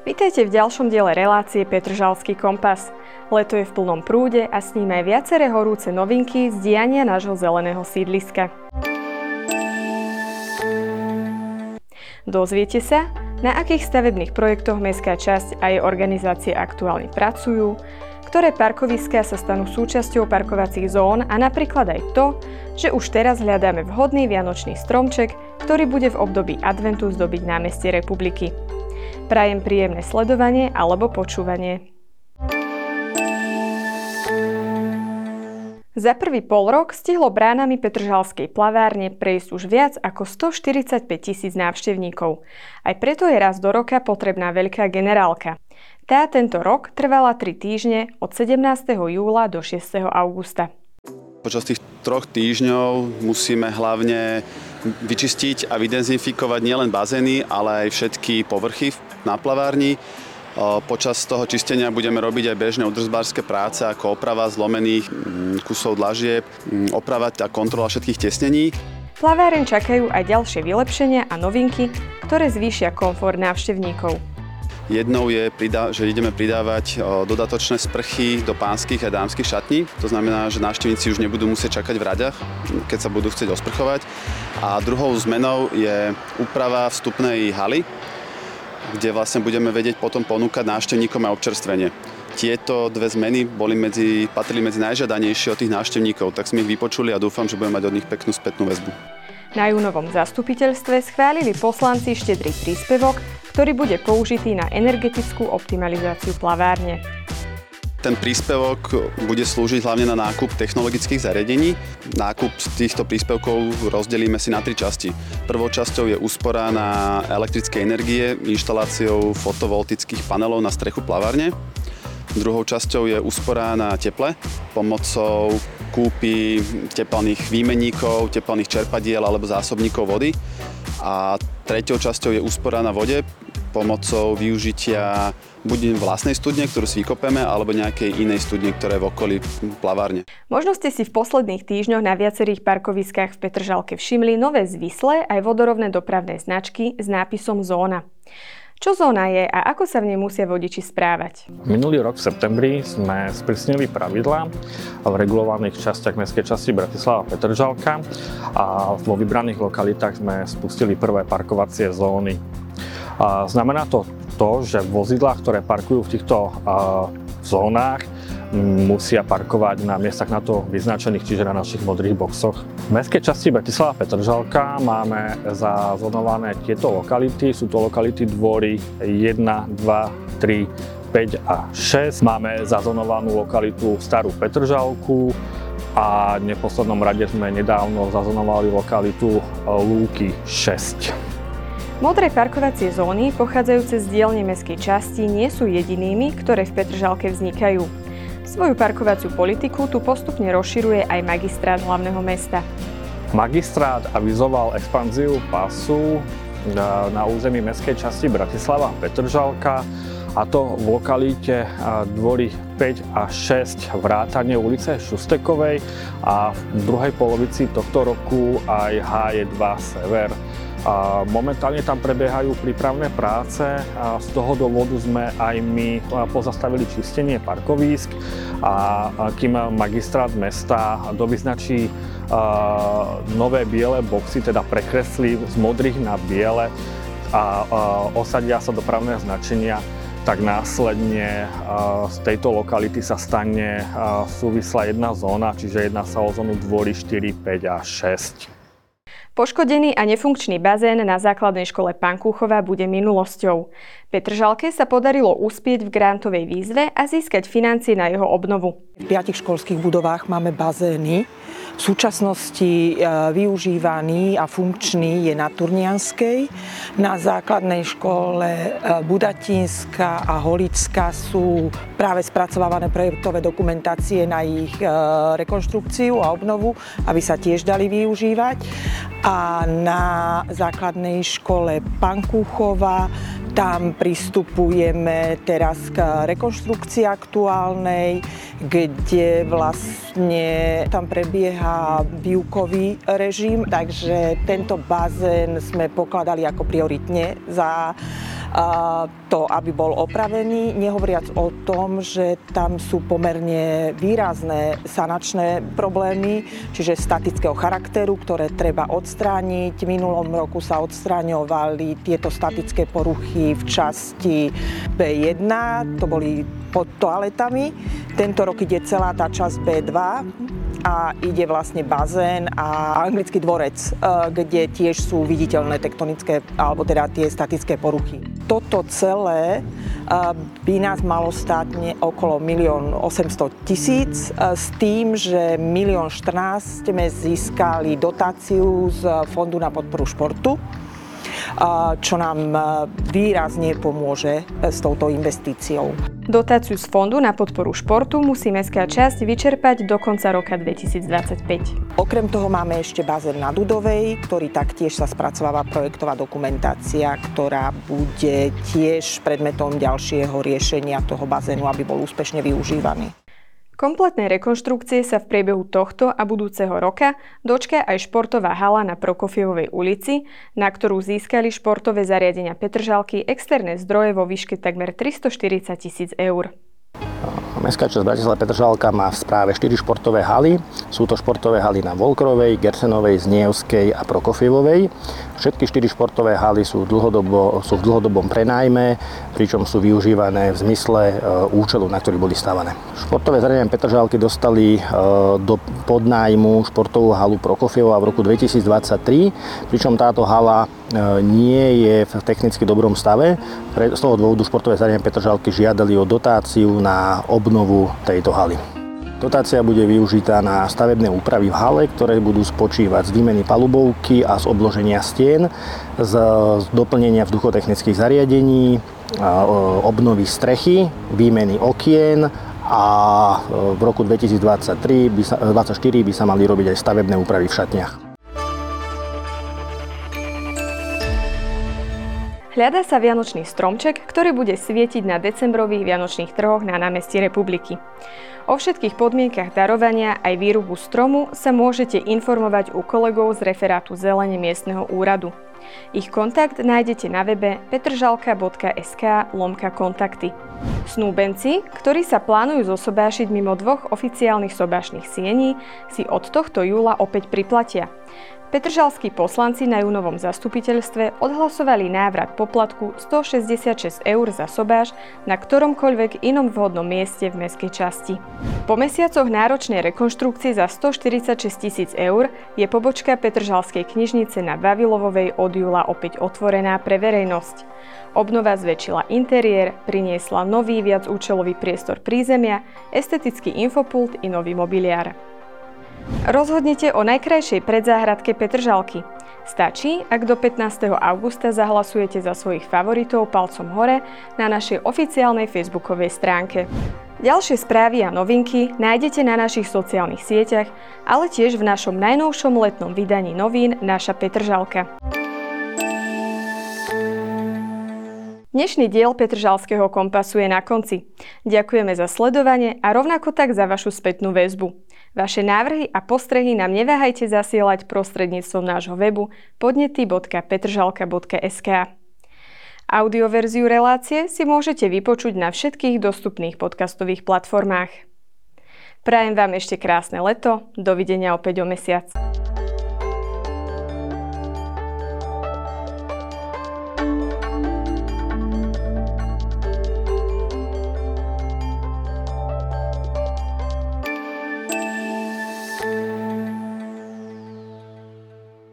Vítajte v ďalšom diele relácie Petržalský kompas. Leto je v plnom prúde a s ním aj viaceré horúce novinky z diania nášho zeleného sídliska. Dozviete sa, na akých stavebných projektoch Mestská časť a jej organizácie aktuálne pracujú, ktoré parkoviská sa stanú súčasťou parkovacích zón a napríklad aj to, že už teraz hľadáme vhodný vianočný stromček, ktorý bude v období adventu zdobiť námestie republiky. Prajem príjemné sledovanie alebo počúvanie. Za prvý pol rok stihlo bránami Petržalskej plavárne prejsť už viac ako 145 tisíc návštevníkov. Aj preto je raz do roka potrebná veľká generálka. Tá tento rok trvala 3 týždne od 17. júla do 6. augusta. Počas tých troch týždňov musíme hlavne vyčistiť a vydezinfikovať nielen bazény, ale aj všetky povrchy na plavárni. Počas toho čistenia budeme robiť aj bežné udržbárske práce ako oprava zlomených mm, kusov dlažieb, mm, oprava a kontrola všetkých tesnení. Plaváren čakajú aj ďalšie vylepšenia a novinky, ktoré zvýšia komfort návštevníkov. Jednou je, že ideme pridávať dodatočné sprchy do pánskych a dámskych šatní. To znamená, že návštevníci už nebudú musieť čakať v radách, keď sa budú chcieť osprchovať. A druhou zmenou je úprava vstupnej haly, kde vlastne budeme vedieť potom ponúkať návštevníkom aj občerstvenie. Tieto dve zmeny boli medzi, patrili medzi najžiadanejšie od tých návštevníkov, tak sme ich vypočuli a dúfam, že budeme mať od nich peknú spätnú väzbu. Na júnovom zastupiteľstve schválili poslanci štedrý príspevok, ktorý bude použitý na energetickú optimalizáciu plavárne. Ten príspevok bude slúžiť hlavne na nákup technologických zariadení. Nákup týchto príspevkov rozdelíme si na tri časti. Prvou časťou je úspora na elektrické energie inštaláciou fotovoltických panelov na strechu plavárne. Druhou časťou je úspora na teple pomocou kúpy teplných výmenníkov, teplných čerpadiel alebo zásobníkov vody. A treťou časťou je úspora na vode pomocou využitia buď vlastnej studne, ktorú si vykopeme, alebo nejakej inej studne, ktoré je v okolí plavárne. Možno ste si v posledných týždňoch na viacerých parkoviskách v Petržalke všimli nové zvislé aj vodorovné dopravné značky s nápisom Zóna. Čo zóna je a ako sa v nej musia vodiči správať? Minulý rok v septembri sme sprísnili pravidlá v regulovaných častiach mestskej časti Bratislava Petržalka a vo vybraných lokalitách sme spustili prvé parkovacie zóny. A znamená to to, že vozidlá, ktoré parkujú v týchto zónach, musia parkovať na miestach na to vyznačených, čiže na našich modrých boxoch. V mestskej časti Bratislava Petržalka máme zazonované tieto lokality. Sú to lokality dvory 1, 2, 3, 5 a 6. Máme zazonovanú lokalitu Starú Petržalku a v neposlednom rade sme nedávno zazonovali lokalitu Lúky 6. Modré parkovacie zóny, pochádzajúce z dielne mestskej časti, nie sú jedinými, ktoré v Petržalke vznikajú. Svoju parkovaciu politiku tu postupne rozširuje aj magistrát hlavného mesta. Magistrát avizoval expanziu pasu na území mestskej časti Bratislava Petržalka a to v lokalite dvory 5 a 6 vrátane ulice Šustekovej a v druhej polovici tohto roku aj H2 Sever momentálne tam prebiehajú prípravné práce a z toho dôvodu sme aj my pozastavili čistenie parkovísk a kým magistrát mesta dovyznačí nové biele boxy, teda prekreslí z modrých na biele a osadia sa dopravné značenia, tak následne z tejto lokality sa stane súvislá jedna zóna, čiže jedná sa o zónu dvory 4, 5 a 6. Poškodený a nefunkčný bazén na základnej škole Pankúchova bude minulosťou. Petržalke sa podarilo uspieť v grantovej výzve a získať financie na jeho obnovu. V piatich školských budovách máme bazény. V súčasnosti e, využívaný a funkčný je na Turnianskej. Na základnej škole e, Budatínska a Holická sú práve spracovávané projektové dokumentácie na ich e, rekonštrukciu a obnovu, aby sa tiež dali využívať. Na základnej škole Pankúchova tam pristupujeme teraz k rekonštrukcii aktuálnej, kde vlastne tam prebieha výukový režim, takže tento bazén sme pokladali ako prioritne za to, aby bol opravený, nehovoriac o tom, že tam sú pomerne výrazné sanačné problémy, čiže statického charakteru, ktoré treba odstrániť. V minulom roku sa odstráňovali tieto statické poruchy v časti B1, to boli pod toaletami. Tento rok ide celá tá časť B2 a ide vlastne bazén a anglický dvorec, e, kde tiež sú viditeľné tektonické, alebo teda tie statické poruchy. Toto celé e, by nás malo stáť okolo 1 800 tisíc e, s tým, že 1 14 sme získali dotáciu z Fondu na podporu športu čo nám výrazne pomôže s touto investíciou. Dotáciu z Fondu na podporu športu musí mestská časť vyčerpať do konca roka 2025. Okrem toho máme ešte bazén na Dudovej, ktorý taktiež sa spracováva projektová dokumentácia, ktorá bude tiež predmetom ďalšieho riešenia toho bazénu, aby bol úspešne využívaný. Kompletnej rekonštrukcie sa v priebehu tohto a budúceho roka dočka aj športová hala na Prokofievovej ulici, na ktorú získali športové zariadenia Petržalky externé zdroje vo výške takmer 340 tisíc eur. Mestská časť Bratislava Petržalka má v správe 4 športové haly. Sú to športové haly na Volkrovej, Gersenovej, Znievskej a Prokofievovej. Všetky 4 športové haly sú, dlhodobo, sú v dlhodobom prenájme, pričom sú využívané v zmysle e, účelu, na ktorý boli stávané. Športové zariadenia Petržalky dostali e, do podnájmu športovú halu Prokofieva v roku 2023, pričom táto hala nie je v technicky dobrom stave. Z toho dôvodu športové zariadenia Petržalky žiadali o dotáciu na obnovu tejto haly. Dotácia bude využitá na stavebné úpravy v hale, ktoré budú spočívať z výmeny palubovky a z obloženia stien, z doplnenia vzduchotechnických zariadení, obnovy strechy, výmeny okien a v roku 2023 by sa, 2024 by sa mali robiť aj stavebné úpravy v šatniach. Hľadá sa vianočný stromček, ktorý bude svietiť na decembrových vianočných trhoch na námestí republiky. O všetkých podmienkach darovania aj výrubu stromu sa môžete informovať u kolegov z referátu zelene miestneho úradu. Ich kontakt nájdete na webe petržalka.sk lomka kontakty. Snúbenci, ktorí sa plánujú zosobášiť mimo dvoch oficiálnych sobášnych siení, si od tohto júla opäť priplatia. Petržalskí poslanci na júnovom zastupiteľstve odhlasovali návrat poplatku 166 eur za sobáš na ktoromkoľvek inom vhodnom mieste v meskej časti. Po mesiacoch náročnej rekonštrukcie za 146 tisíc eur je pobočka Petržalskej knižnice na Vavilovovej od júla opäť otvorená pre verejnosť. Obnova zväčšila interiér, priniesla nový viacúčelový priestor prízemia, estetický infopult i nový mobiliár. Rozhodnite o najkrajšej predzáhradke Petržalky. Stačí, ak do 15. augusta zahlasujete za svojich favoritov palcom hore na našej oficiálnej facebookovej stránke. Ďalšie správy a novinky nájdete na našich sociálnych sieťach, ale tiež v našom najnovšom letnom vydaní novín Naša Petržalka. Dnešný diel Petržalského kompasu je na konci. Ďakujeme za sledovanie a rovnako tak za vašu spätnú väzbu. Vaše návrhy a postrehy nám neváhajte zasielať prostredníctvom nášho webu podnety.petržalka.sk. Audioverziu relácie si môžete vypočuť na všetkých dostupných podcastových platformách. Prajem vám ešte krásne leto, dovidenia opäť o mesiac.